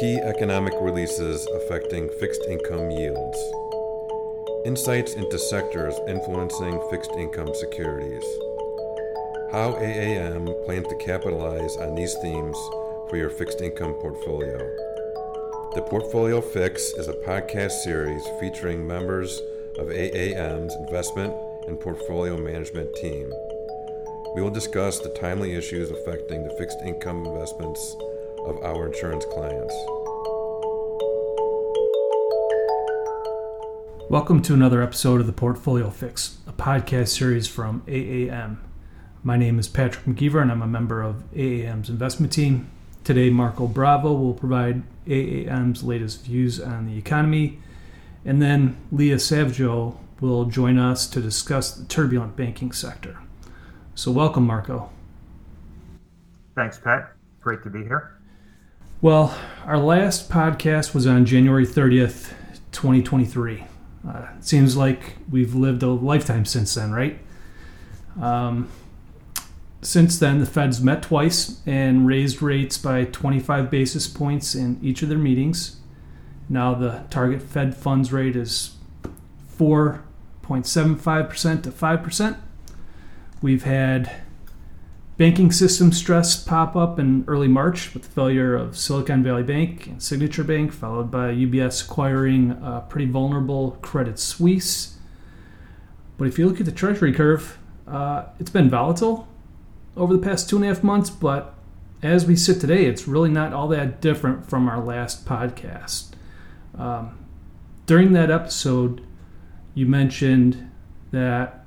key economic releases affecting fixed income yields, insights into sectors influencing fixed income securities, how AAM plans to capitalize on these themes for your fixed income portfolio. The Portfolio Fix is a podcast series featuring members of AAM's investment and portfolio management team. We will discuss the timely issues affecting the fixed income investments of our insurance clients. Welcome to another episode of the Portfolio Fix, a podcast series from AAM. My name is Patrick McGeever, and I'm a member of AAM's investment team. Today, Marco Bravo will provide AAM's latest views on the economy, and then Leah Savageau will join us to discuss the turbulent banking sector. So, welcome, Marco. Thanks, Pat. Great to be here. Well, our last podcast was on January 30th, 2023. Uh, it seems like we've lived a lifetime since then, right? Um, since then, the Fed's met twice and raised rates by 25 basis points in each of their meetings. Now, the target Fed funds rate is 4.75% to 5%. We've had banking system stress pop up in early March with the failure of Silicon Valley Bank and Signature Bank, followed by UBS acquiring a pretty vulnerable Credit Suisse. But if you look at the Treasury curve, uh, it's been volatile over the past two and a half months, but as we sit today, it's really not all that different from our last podcast. Um, during that episode, you mentioned that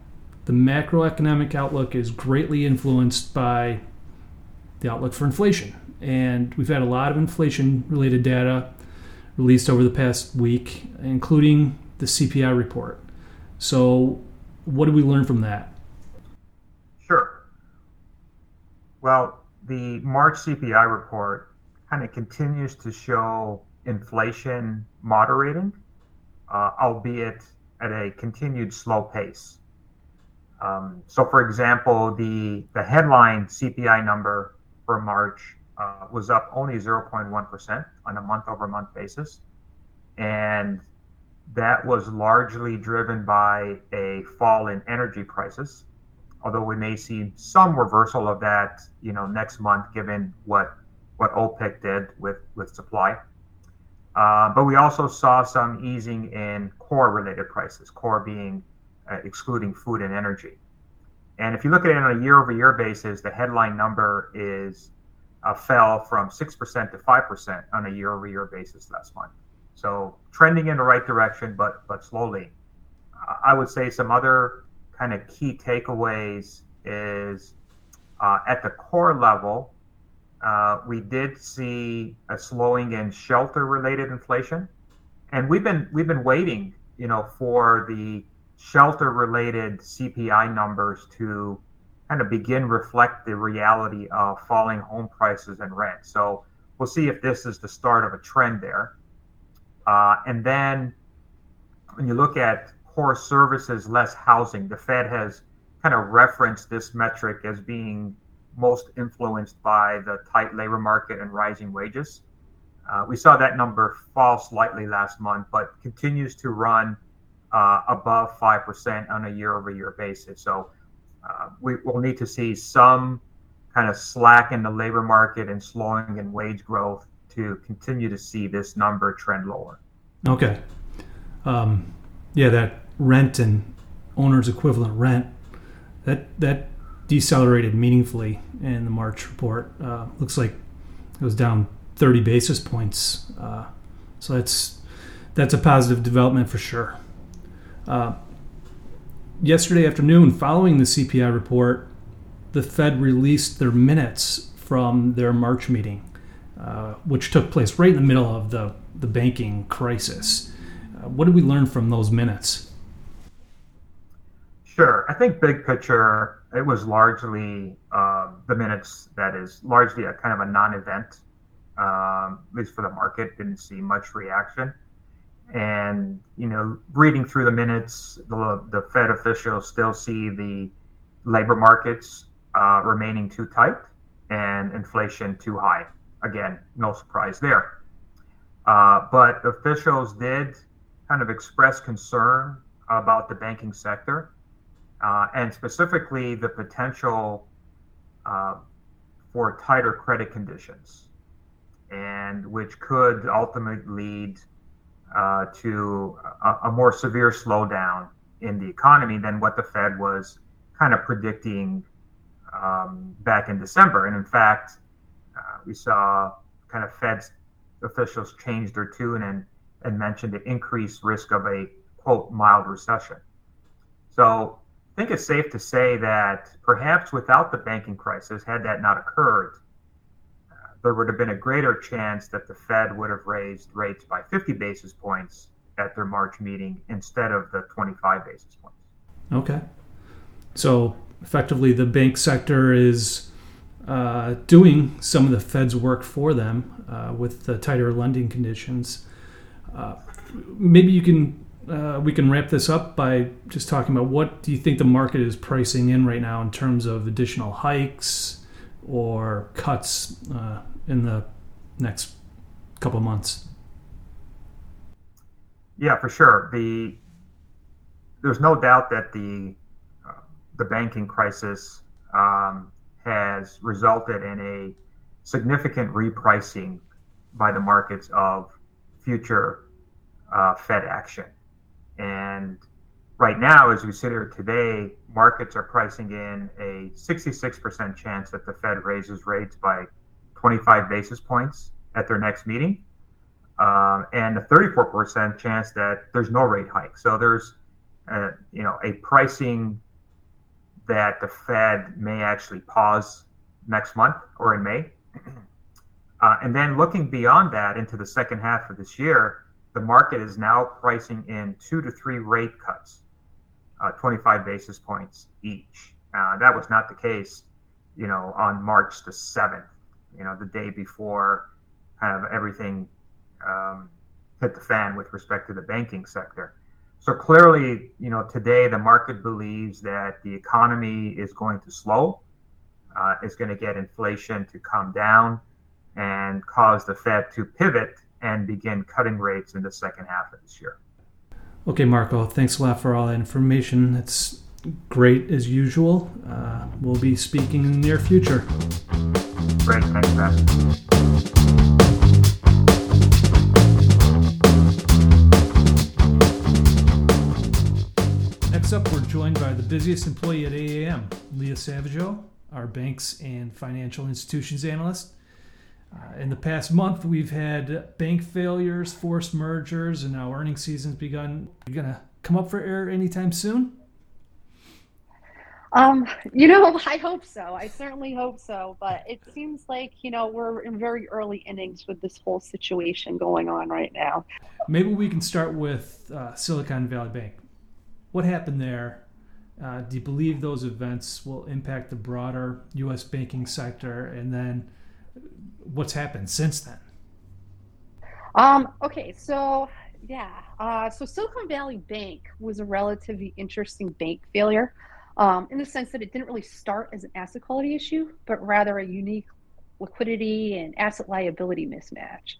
the macroeconomic outlook is greatly influenced by the outlook for inflation. And we've had a lot of inflation related data released over the past week, including the CPI report. So, what did we learn from that? Sure. Well, the March CPI report kind of continues to show inflation moderating, uh, albeit at a continued slow pace. Um, so, for example, the the headline CPI number for March uh, was up only 0.1% on a month-over-month basis, and that was largely driven by a fall in energy prices. Although we may see some reversal of that, you know, next month, given what what OPEC did with with supply. Uh, but we also saw some easing in core related prices, core being uh, excluding food and energy. And if you look at it on a year over year basis, the headline number is uh, fell from 6% to 5% on a year over year basis last month. So trending in the right direction, but but slowly. I would say some other kind of key takeaways is uh, at the core level, uh, we did see a slowing in shelter related inflation, and we've been we've been waiting, you know, for the shelter related CPI numbers to kind of begin reflect the reality of falling home prices and rent. So we'll see if this is the start of a trend there. Uh, and then when you look at core services less housing, the Fed has kind of referenced this metric as being most influenced by the tight labor market and rising wages. Uh, we saw that number fall slightly last month, but continues to run uh, above 5% on a year over year basis. So uh, we will need to see some kind of slack in the labor market and slowing in wage growth to continue to see this number trend lower. Okay. Um, yeah, that rent and owner's equivalent rent that that decelerated meaningfully in the March report. Uh, looks like it was down 30 basis points. Uh, so that's that's a positive development for sure. Uh, yesterday afternoon, following the CPI report, the Fed released their minutes from their March meeting, uh, which took place right in the middle of the, the banking crisis. Uh, what did we learn from those minutes? Sure. I think big picture, it was largely uh, the minutes that is largely a kind of a non event, um, at least for the market, didn't see much reaction and you know reading through the minutes the, the fed officials still see the labor markets uh, remaining too tight and inflation too high. Again no surprise there. Uh, but officials did kind of express concern about the banking sector uh, and specifically the potential uh, for tighter credit conditions, and which could ultimately lead uh, to a, a, more severe slowdown in the economy than what the Fed was kind of predicting um, back in December. And in fact, uh, we saw kind of Fed officials change their tune and, and mentioned the increased risk of a quote mild recession. So I think it's safe to say that perhaps without the banking crisis, had that not occurred, there would have been a greater chance that the Fed would have raised rates by 50 basis points at their March meeting instead of the 25 basis points. Okay. So effectively, the bank sector is uh, doing some of the Fed's work for them uh, with the tighter lending conditions. Uh, maybe you can uh, we can wrap this up by just talking about what do you think the market is pricing in right now in terms of additional hikes or cuts uh, in the next couple months. Yeah, for sure. The there's no doubt that the uh, the banking crisis um, has resulted in a significant repricing by the markets of future uh, Fed action. And right now, as we sit here today, markets are pricing in a 66% chance that the Fed raises rates by 25 basis points at their next meeting, um, and a 34% chance that there's no rate hike. So there's, uh, you know, a pricing that the Fed may actually pause next month or in May. Uh, and then looking beyond that into the second half of this year, the market is now pricing in two to three rate cuts, uh, 25 basis points each. Uh, that was not the case, you know, on March the 7th, you know, the day before kind of everything um, hit the fan with respect to the banking sector. So clearly, you know, today the market believes that the economy is going to slow, uh, is going to get inflation to come down and cause the Fed to pivot and begin cutting rates in the second half of this year. Okay, Marco, thanks a lot for all that information. It's great as usual. Uh, we'll be speaking in the near future. Matt. Next up, we're joined by the busiest employee at AAM, Leah Savageau, our banks and financial institutions analyst. Uh, in the past month, we've had bank failures, forced mergers, and now earnings season's begun. You're gonna come up for air anytime soon? Um, you know, I hope so. I certainly hope so. But it seems like you know we're in very early innings with this whole situation going on right now. Maybe we can start with uh, Silicon Valley Bank. What happened there? Uh, do you believe those events will impact the broader U.S. banking sector? And then what's happened since then? Um, okay, so yeah, uh, so Silicon Valley Bank was a relatively interesting bank failure um, in the sense that it didn't really start as an asset quality issue, but rather a unique liquidity and asset liability mismatch.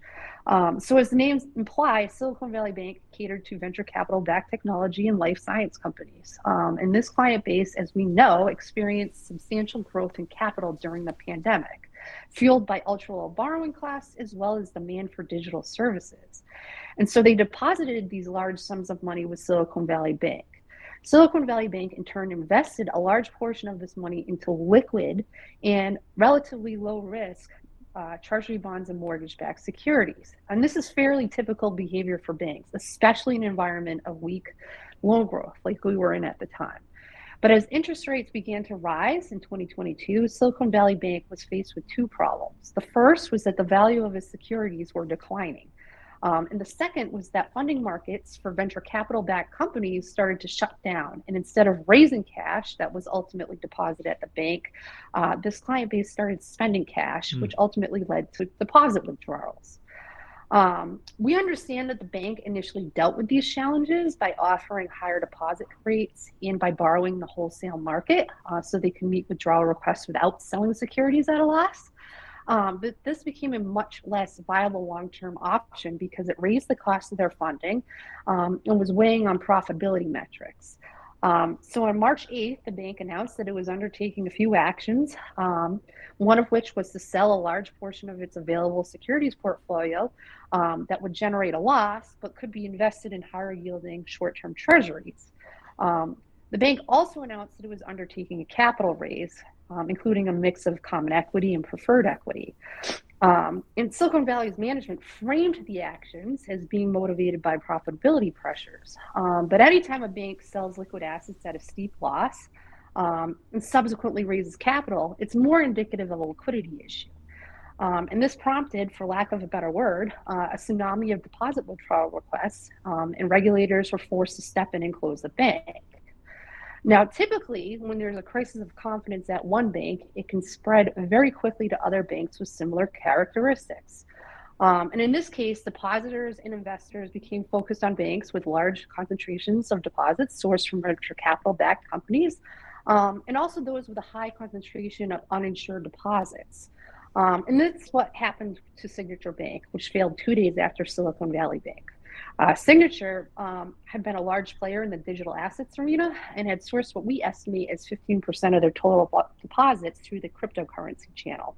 Um, so, as the names imply, Silicon Valley Bank catered to venture capital backed technology and life science companies. Um, and this client base, as we know, experienced substantial growth in capital during the pandemic fueled by ultra low borrowing costs as well as demand for digital services. And so they deposited these large sums of money with Silicon Valley Bank. Silicon Valley Bank, in turn, invested a large portion of this money into liquid and relatively low risk uh, treasury bonds and mortgage backed securities. And this is fairly typical behavior for banks, especially in an environment of weak loan growth like we were in at the time. But as interest rates began to rise in 2022, Silicon Valley Bank was faced with two problems. The first was that the value of its securities were declining. Um, and the second was that funding markets for venture capital backed companies started to shut down. And instead of raising cash that was ultimately deposited at the bank, uh, this client base started spending cash, mm. which ultimately led to deposit withdrawals. Um, we understand that the bank initially dealt with these challenges by offering higher deposit rates and by borrowing the wholesale market uh, so they can meet withdrawal requests without selling securities at a loss. Um, but this became a much less viable long term option because it raised the cost of their funding um, and was weighing on profitability metrics. Um, so on March 8th, the bank announced that it was undertaking a few actions, um, one of which was to sell a large portion of its available securities portfolio um, that would generate a loss but could be invested in higher yielding short term treasuries. Um, the bank also announced that it was undertaking a capital raise, um, including a mix of common equity and preferred equity. Um, and Silicon Valley's management framed the actions as being motivated by profitability pressures. Um, but anytime a bank sells liquid assets at a steep loss um, and subsequently raises capital, it's more indicative of a liquidity issue. Um, and this prompted, for lack of a better word, uh, a tsunami of deposit withdrawal requests, um, and regulators were forced to step in and close the bank. Now, typically, when there's a crisis of confidence at one bank, it can spread very quickly to other banks with similar characteristics. Um, and in this case, depositors and investors became focused on banks with large concentrations of deposits sourced from venture capital backed companies, um, and also those with a high concentration of uninsured deposits. Um, and that's what happened to Signature Bank, which failed two days after Silicon Valley Bank. Uh, Signature um, had been a large player in the digital assets arena and had sourced what we estimate as 15% of their total deposits through the cryptocurrency channel.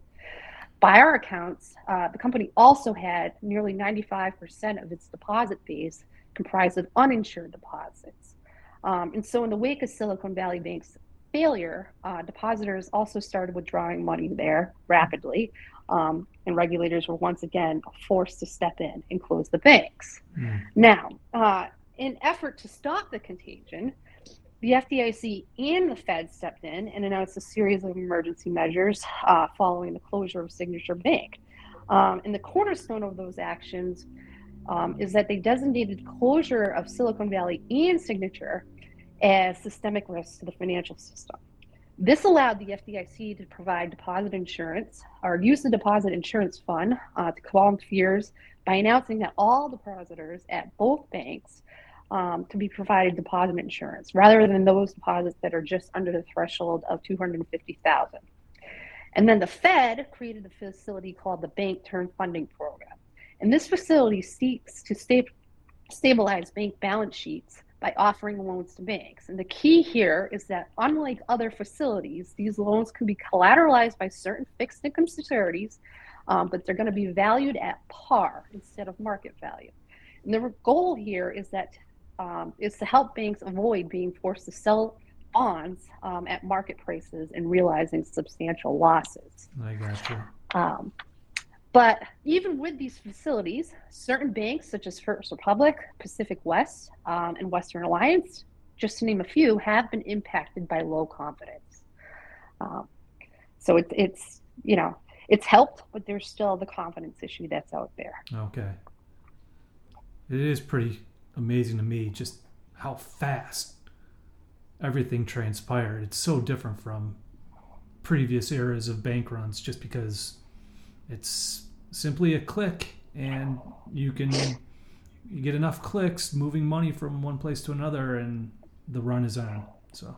By our accounts, uh, the company also had nearly 95% of its deposit base comprised of uninsured deposits. Um, and so, in the wake of Silicon Valley Bank's failure, uh, depositors also started withdrawing money there rapidly, um, and regulators were once again forced to step in and close the banks. Mm. Now, uh, in effort to stop the contagion, the FDIC and the Fed stepped in and announced a series of emergency measures uh, following the closure of Signature Bank. Um, and the cornerstone of those actions um, is that they designated closure of Silicon Valley and Signature as systemic risks to the financial system. This allowed the FDIC to provide deposit insurance or use the deposit insurance fund uh, to calm fears by announcing that all depositors at both banks um, to be provided deposit insurance rather than those deposits that are just under the threshold of 250,000. And then the Fed created a facility called the Bank Term Funding Program. And this facility seeks to sta- stabilize bank balance sheets by offering loans to banks. And the key here is that, unlike other facilities, these loans can be collateralized by certain fixed income securities, um, but they're going to be valued at par instead of market value. And the goal here is that um, is to help banks avoid being forced to sell bonds um, at market prices and realizing substantial losses. I got you. Um, but even with these facilities, certain banks such as First Republic, Pacific West, um, and Western Alliance, just to name a few, have been impacted by low confidence. Um, so it, it's you know it's helped, but there's still the confidence issue that's out there. Okay, it is pretty amazing to me just how fast everything transpired. It's so different from previous eras of bank runs, just because it's simply a click and you can you get enough clicks moving money from one place to another and the run is on. So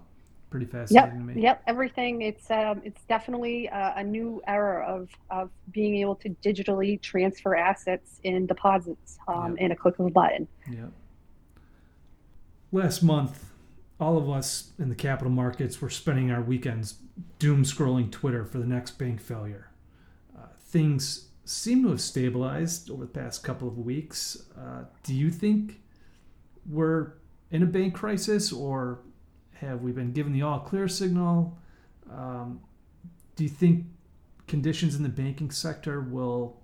pretty fascinating yep, to me. yep everything. It's um, it's definitely a, a, new era of of being able to digitally transfer assets in deposits um, yep. in a click of a button. Yep. Last month all of us in the capital markets were spending our weekends doom scrolling twitter for the next bank failure. Uh, things seem to have stabilized over the past couple of weeks. Uh, do you think we're in a bank crisis, or have we been given the all clear signal? Um, do you think conditions in the banking sector will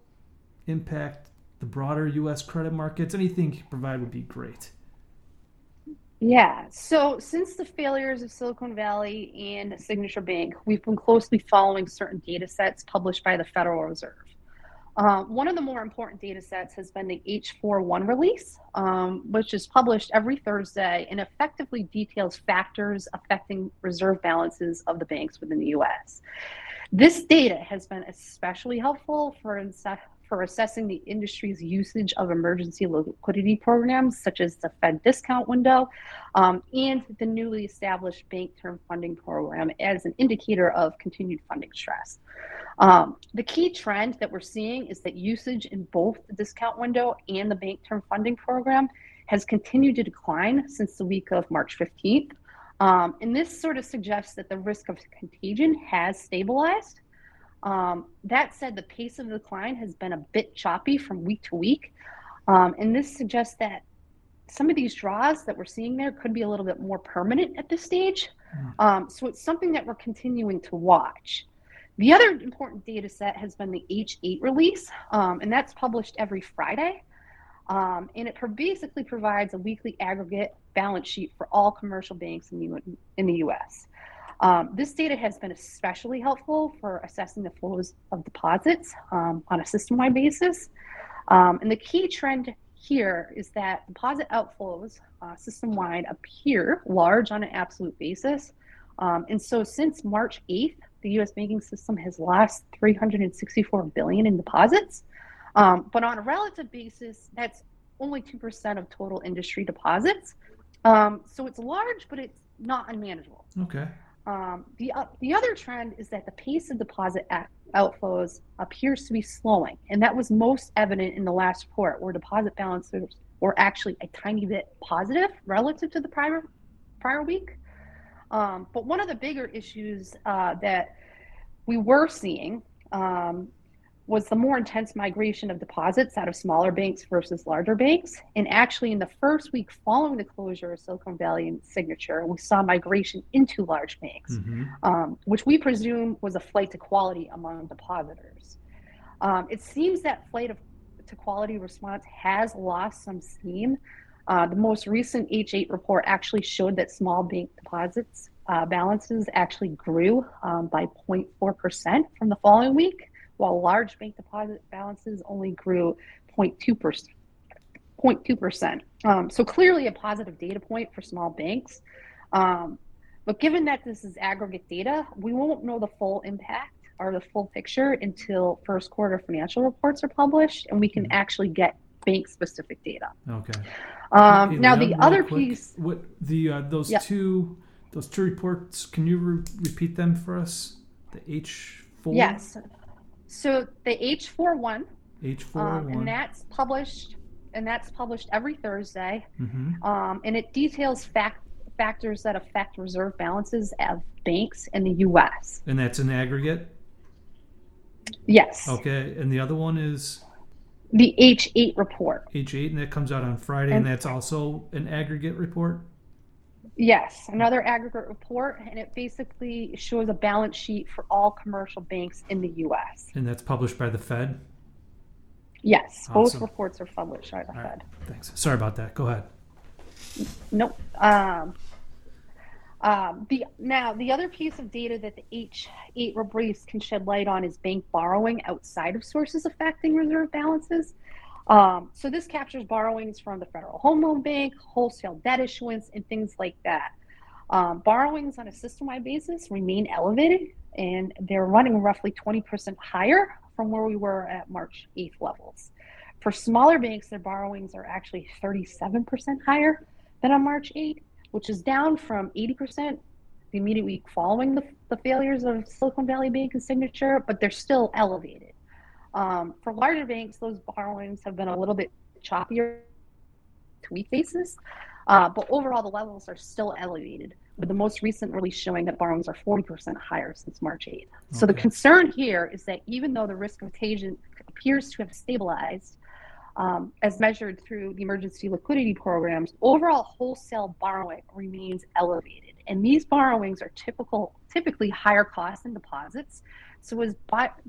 impact the broader U.S. credit markets? Anything you provide would be great. Yeah. So since the failures of Silicon Valley and Signature Bank, we've been closely following certain data sets published by the Federal Reserve. Uh, one of the more important data sets has been the H41 release, um, which is published every Thursday and effectively details factors affecting reserve balances of the banks within the US. This data has been especially helpful for, for assessing the industry's usage of emergency liquidity programs, such as the Fed discount window um, and the newly established Bank Term Funding Program, as an indicator of continued funding stress. Um, the key trend that we're seeing is that usage in both the discount window and the Bank Term Funding Program has continued to decline since the week of March 15th. Um, and this sort of suggests that the risk of contagion has stabilized. Um, that said, the pace of decline has been a bit choppy from week to week. Um, and this suggests that some of these draws that we're seeing there could be a little bit more permanent at this stage. Um, so it's something that we're continuing to watch. The other important data set has been the H8 release, um, and that's published every Friday. Um, and it basically provides a weekly aggregate balance sheet for all commercial banks in the, in the US. Um, this data has been especially helpful for assessing the flows of deposits um, on a system wide basis. Um, and the key trend here is that deposit outflows uh, system wide appear large on an absolute basis. Um, and so since March 8th, the US banking system has lost 364 billion in deposits. Um, but on a relative basis, that's only 2% of total industry deposits. Um, so it's large, but it's not unmanageable. Okay. Um, the, uh, the other trend is that the pace of deposit outflows appears to be slowing. And that was most evident in the last report, where deposit balances were actually a tiny bit positive relative to the prior, prior week. Um, but one of the bigger issues uh, that we were seeing um, was the more intense migration of deposits out of smaller banks versus larger banks. And actually, in the first week following the closure of Silicon Valley and Signature, we saw migration into large banks, mm-hmm. um, which we presume was a flight to quality among depositors. Um, it seems that flight of, to quality response has lost some steam. Uh, the most recent H8 report actually showed that small bank deposits uh, balances actually grew um, by 0.4% from the following week while large bank deposit balances only grew 0.2%. 0.2%. Um, so clearly a positive data point for small banks. Um, but given that this is aggregate data, we won't know the full impact or the full picture until first quarter financial reports are published and we can mm-hmm. actually get bank specific data. Okay. Um, okay, now the other quick, piece. What the uh, those yep. two those two reports? Can you re- repeat them for us? The H four. Yes. So the H41. H41. Um, and that's published and that's published every Thursday. Mm-hmm. Um, and it details fact, factors that affect reserve balances of banks in the U.S. And that's an aggregate. Yes. Okay, and the other one is the H8 report. H8, and that comes out on Friday, and, and that's also an aggregate report. Yes, another aggregate report, and it basically shows a balance sheet for all commercial banks in the U.S. And that's published by the Fed. Yes, awesome. both reports are published by the all Fed. Right. Thanks. Sorry about that. Go ahead. Nope. Um, um, the now the other piece of data that the H8 release can shed light on is bank borrowing outside of sources affecting reserve balances. Um, so this captures borrowings from the Federal Home Loan Bank, wholesale debt issuance, and things like that. Um, borrowings on a system-wide basis remain elevated, and they're running roughly 20% higher from where we were at March 8th levels. For smaller banks, their borrowings are actually 37% higher than on March 8th, which is down from 80% the immediate week following the, the failures of Silicon Valley Bank and Signature, but they're still elevated. Um, for larger banks, those borrowings have been a little bit choppier to week basis, uh, but overall the levels are still elevated. With the most recent release showing that borrowings are 40% higher since March 8th. Okay. So the concern here is that even though the risk of contagion appears to have stabilized, um, as measured through the emergency liquidity programs, overall wholesale borrowing remains elevated. And these borrowings are typical, typically higher cost than deposits so as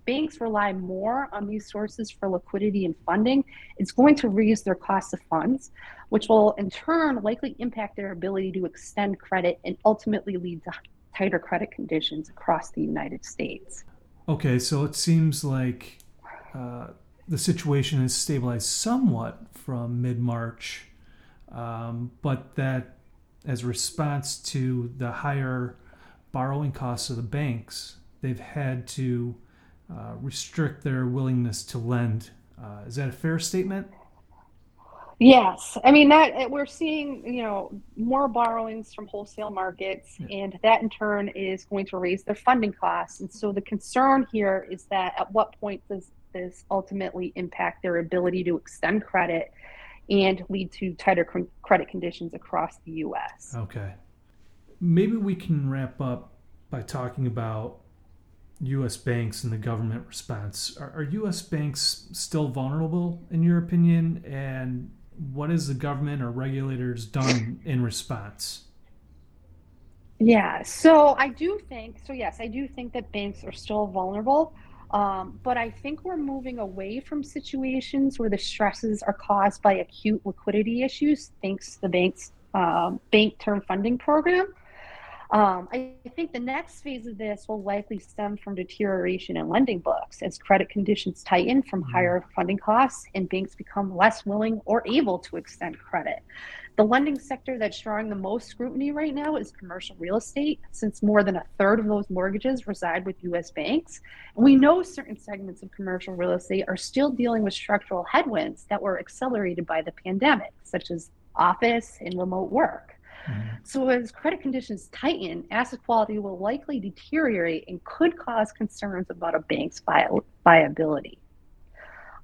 banks rely more on these sources for liquidity and funding, it's going to raise their cost of funds, which will in turn likely impact their ability to extend credit and ultimately lead to tighter credit conditions across the United States. Okay, so it seems like uh, the situation has stabilized somewhat from mid March, um, but that as a response to the higher borrowing costs of the banks, they've had to uh, restrict their willingness to lend Uh, is that a fair statement? Yes, I mean that we're seeing, you know, more borrowings from wholesale markets, yeah. and that in turn is going to raise their funding costs. And so the concern here is that at what point does this ultimately impact their ability to extend credit and lead to tighter credit conditions across the U.S. Okay, maybe we can wrap up by talking about U.S. banks and the government response. Are, are U.S. banks still vulnerable, in your opinion? And what has the government or regulators done in response? Yeah, so I do think, so yes, I do think that banks are still vulnerable. Um, but I think we're moving away from situations where the stresses are caused by acute liquidity issues, thanks to the bank's um, bank term funding program. Um, I think the next phase of this will likely stem from deterioration in lending books as credit conditions tighten from mm-hmm. higher funding costs and banks become less willing or able to extend credit. The lending sector that's drawing the most scrutiny right now is commercial real estate, since more than a third of those mortgages reside with U.S. banks. And we know certain segments of commercial real estate are still dealing with structural headwinds that were accelerated by the pandemic, such as office and remote work. Mm-hmm. So, as credit conditions tighten, asset quality will likely deteriorate and could cause concerns about a bank's viability.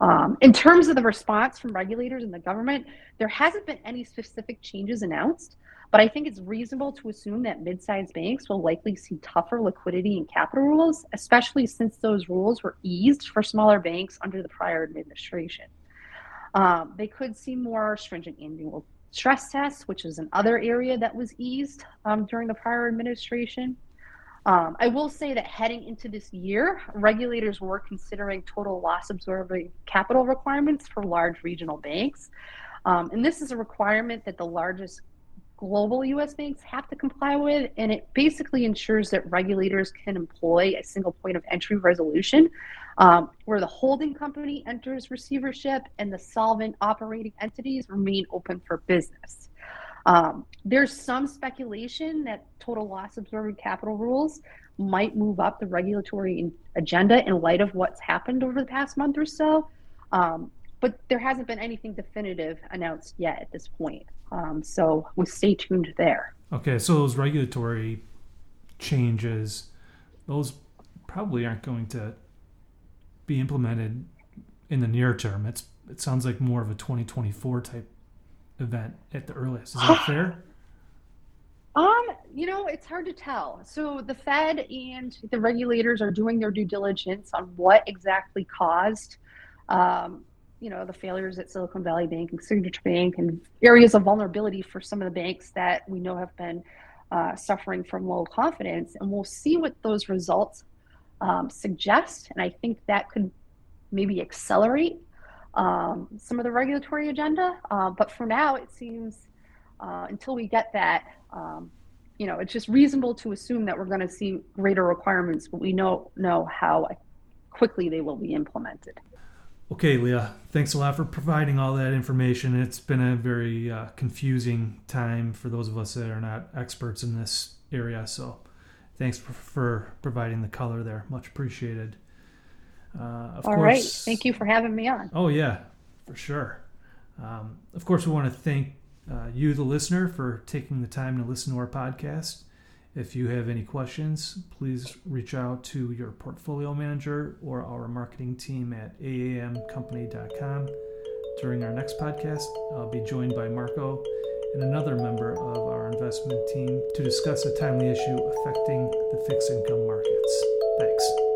Um, in terms of the response from regulators and the government, there hasn't been any specific changes announced, but I think it's reasonable to assume that mid sized banks will likely see tougher liquidity and capital rules, especially since those rules were eased for smaller banks under the prior administration. Um, they could see more stringent annual stress tests, which is another area that was eased um, during the prior administration. Um, I will say that heading into this year, regulators were considering total loss absorbing capital requirements for large regional banks. Um, and this is a requirement that the largest global US banks have to comply with. And it basically ensures that regulators can employ a single point of entry resolution um, where the holding company enters receivership and the solvent operating entities remain open for business. Um, there's some speculation that total loss absorbing capital rules might move up the regulatory agenda in light of what's happened over the past month or so. Um, but there hasn't been anything definitive announced yet at this point. Um, so we'll stay tuned there. Okay, so those regulatory changes, those probably aren't going to be implemented in the near term. It's it sounds like more of a 2024 type event at the earliest. Is that fair? Um, you know, it's hard to tell. So the Fed and the regulators are doing their due diligence on what exactly caused, um, you know, the failures at Silicon Valley Bank and Signature Bank and areas of vulnerability for some of the banks that we know have been uh, suffering from low confidence. And we'll see what those results um, suggest, and I think that could maybe accelerate um, some of the regulatory agenda. Uh, but for now, it seems uh, until we get that, um, you know, it's just reasonable to assume that we're going to see greater requirements, but we don't know how quickly they will be implemented. Okay, Leah, thanks a lot for providing all that information. It's been a very uh, confusing time for those of us that are not experts in this area. So thanks for, for providing the color there. Much appreciated. Uh, of All course, right. Thank you for having me on. Oh, yeah, for sure. Um, of course, we want to thank uh, you, the listener, for taking the time to listen to our podcast. If you have any questions, please reach out to your portfolio manager or our marketing team at aamcompany.com. During our next podcast, I'll be joined by Marco and another member of our investment team to discuss a timely issue affecting the fixed income markets. Thanks.